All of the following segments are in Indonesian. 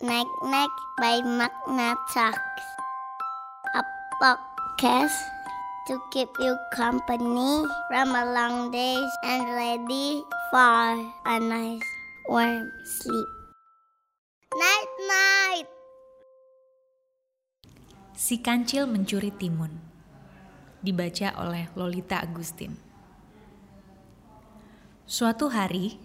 Nek by Magna Talks. A podcast to keep you company from a long days and ready for a nice warm sleep. Night night. Si Kancil Mencuri Timun Dibaca oleh Lolita Agustin Suatu hari,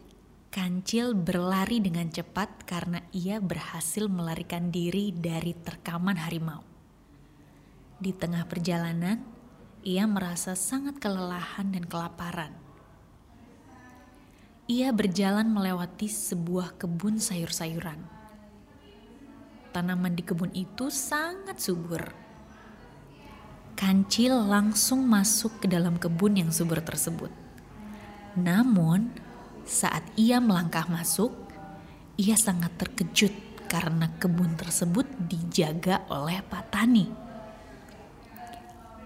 Kancil berlari dengan cepat karena ia berhasil melarikan diri dari terkaman harimau. Di tengah perjalanan, ia merasa sangat kelelahan dan kelaparan. Ia berjalan melewati sebuah kebun sayur-sayuran. Tanaman di kebun itu sangat subur. Kancil langsung masuk ke dalam kebun yang subur tersebut. Namun, saat ia melangkah masuk, ia sangat terkejut karena kebun tersebut dijaga oleh Pak Tani.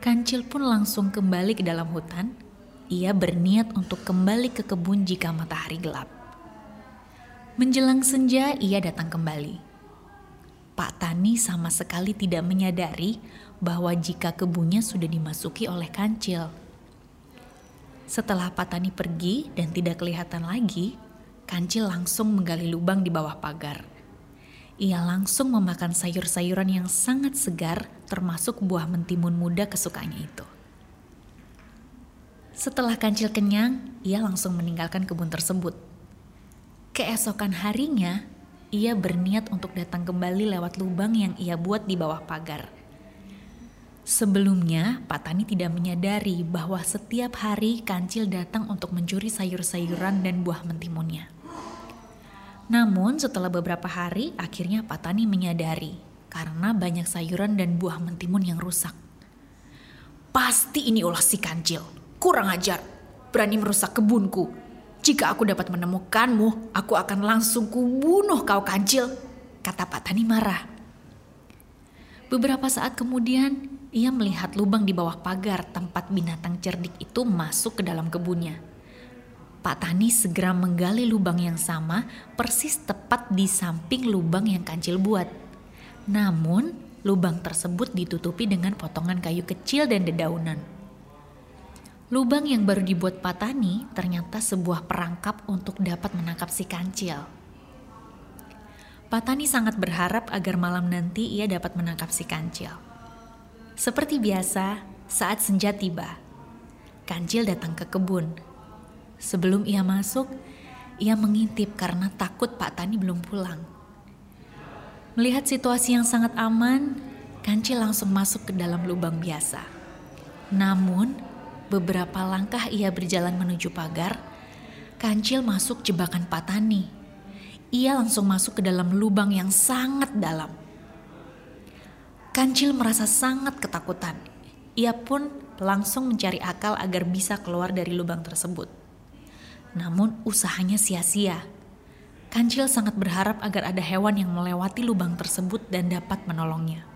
Kancil pun langsung kembali ke dalam hutan. Ia berniat untuk kembali ke kebun jika matahari gelap. Menjelang senja, ia datang kembali. Pak Tani sama sekali tidak menyadari bahwa jika kebunnya sudah dimasuki oleh kancil. Setelah Patani pergi dan tidak kelihatan lagi, Kancil langsung menggali lubang di bawah pagar. Ia langsung memakan sayur-sayuran yang sangat segar, termasuk buah mentimun muda kesukaannya itu. Setelah Kancil kenyang, ia langsung meninggalkan kebun tersebut. Keesokan harinya, ia berniat untuk datang kembali lewat lubang yang ia buat di bawah pagar. Sebelumnya, Pak Tani tidak menyadari bahwa setiap hari kancil datang untuk mencuri sayur-sayuran dan buah mentimunnya. Namun setelah beberapa hari, akhirnya Pak Tani menyadari karena banyak sayuran dan buah mentimun yang rusak. Pasti ini ulah si kancil, kurang ajar, berani merusak kebunku. Jika aku dapat menemukanmu, aku akan langsung kubunuh kau kancil, kata Pak Tani marah. Beberapa saat kemudian, ia melihat lubang di bawah pagar tempat binatang cerdik itu masuk ke dalam kebunnya. Pak Tani segera menggali lubang yang sama persis tepat di samping lubang yang kancil buat. Namun, lubang tersebut ditutupi dengan potongan kayu kecil dan dedaunan. Lubang yang baru dibuat Pak Tani ternyata sebuah perangkap untuk dapat menangkap si kancil. Pak Tani sangat berharap agar malam nanti ia dapat menangkap si kancil. Seperti biasa, saat senja tiba, Kancil datang ke kebun. Sebelum ia masuk, ia mengintip karena takut Pak Tani belum pulang. Melihat situasi yang sangat aman, Kancil langsung masuk ke dalam lubang biasa. Namun, beberapa langkah ia berjalan menuju pagar, Kancil masuk jebakan Pak Tani. Ia langsung masuk ke dalam lubang yang sangat dalam. Kancil merasa sangat ketakutan. Ia pun langsung mencari akal agar bisa keluar dari lubang tersebut. Namun usahanya sia-sia. Kancil sangat berharap agar ada hewan yang melewati lubang tersebut dan dapat menolongnya.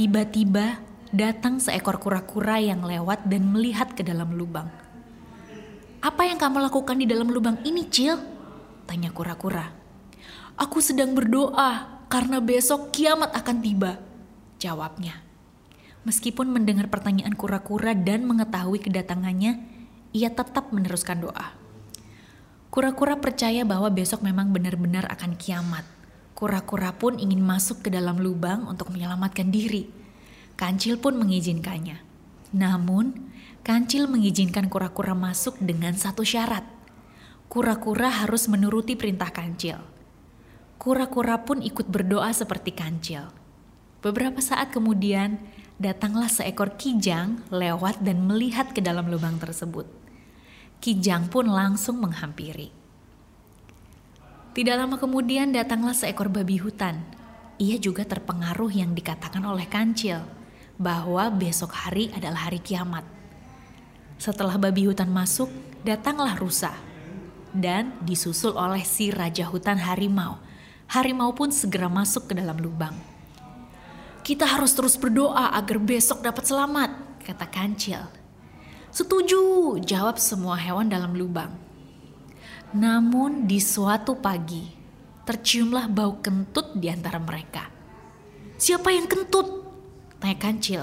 Tiba-tiba datang seekor kura-kura yang lewat dan melihat ke dalam lubang. Apa yang kamu lakukan di dalam lubang ini, Cil? Tanya kura-kura. Aku sedang berdoa karena besok kiamat akan tiba jawabnya. Meskipun mendengar pertanyaan kura-kura dan mengetahui kedatangannya, ia tetap meneruskan doa. Kura-kura percaya bahwa besok memang benar-benar akan kiamat. Kura-kura pun ingin masuk ke dalam lubang untuk menyelamatkan diri. Kancil pun mengizinkannya. Namun, Kancil mengizinkan kura-kura masuk dengan satu syarat. Kura-kura harus menuruti perintah Kancil. Kura-kura pun ikut berdoa seperti Kancil. Beberapa saat kemudian, datanglah seekor kijang lewat dan melihat ke dalam lubang tersebut. Kijang pun langsung menghampiri. Tidak lama kemudian datanglah seekor babi hutan. Ia juga terpengaruh yang dikatakan oleh kancil, bahwa besok hari adalah hari kiamat. Setelah babi hutan masuk, datanglah rusa. Dan disusul oleh si raja hutan harimau. Harimau pun segera masuk ke dalam lubang. Kita harus terus berdoa agar besok dapat selamat, kata Kancil. Setuju, jawab semua hewan dalam lubang. Namun di suatu pagi, terciumlah bau kentut di antara mereka. Siapa yang kentut? Tanya kancil.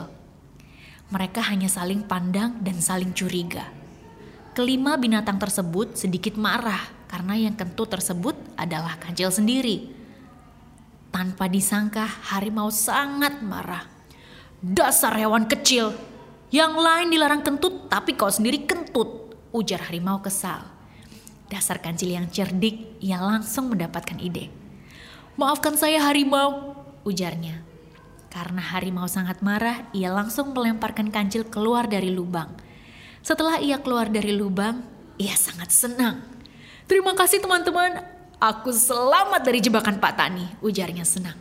Mereka hanya saling pandang dan saling curiga. Kelima binatang tersebut sedikit marah karena yang kentut tersebut adalah kancil sendiri. Tanpa disangka harimau sangat marah. Dasar hewan kecil, yang lain dilarang kentut tapi kau sendiri kentut, ujar harimau kesal. Dasar kancil yang cerdik, ia langsung mendapatkan ide. Maafkan saya harimau, ujarnya. Karena harimau sangat marah, ia langsung melemparkan kancil keluar dari lubang. Setelah ia keluar dari lubang, ia sangat senang. Terima kasih teman-teman, aku selamat dari jebakan Pak Tani, ujarnya senang.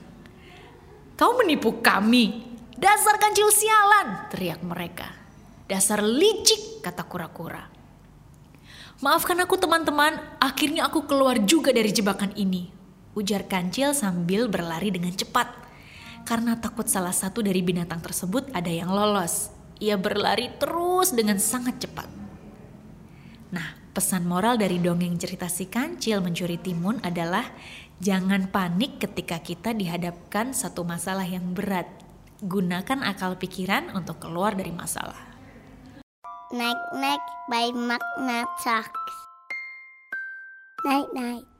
Kau menipu kami, dasar kancil sialan, teriak mereka. Dasar licik, kata kura-kura. Maafkan aku teman-teman, akhirnya aku keluar juga dari jebakan ini, ujar kancil sambil berlari dengan cepat karena takut salah satu dari binatang tersebut ada yang lolos. Ia berlari terus dengan sangat cepat. Nah, pesan moral dari dongeng cerita si kancil mencuri timun adalah jangan panik ketika kita dihadapkan satu masalah yang berat. Gunakan akal pikiran untuk keluar dari masalah. Night Night by Magna. Night Night.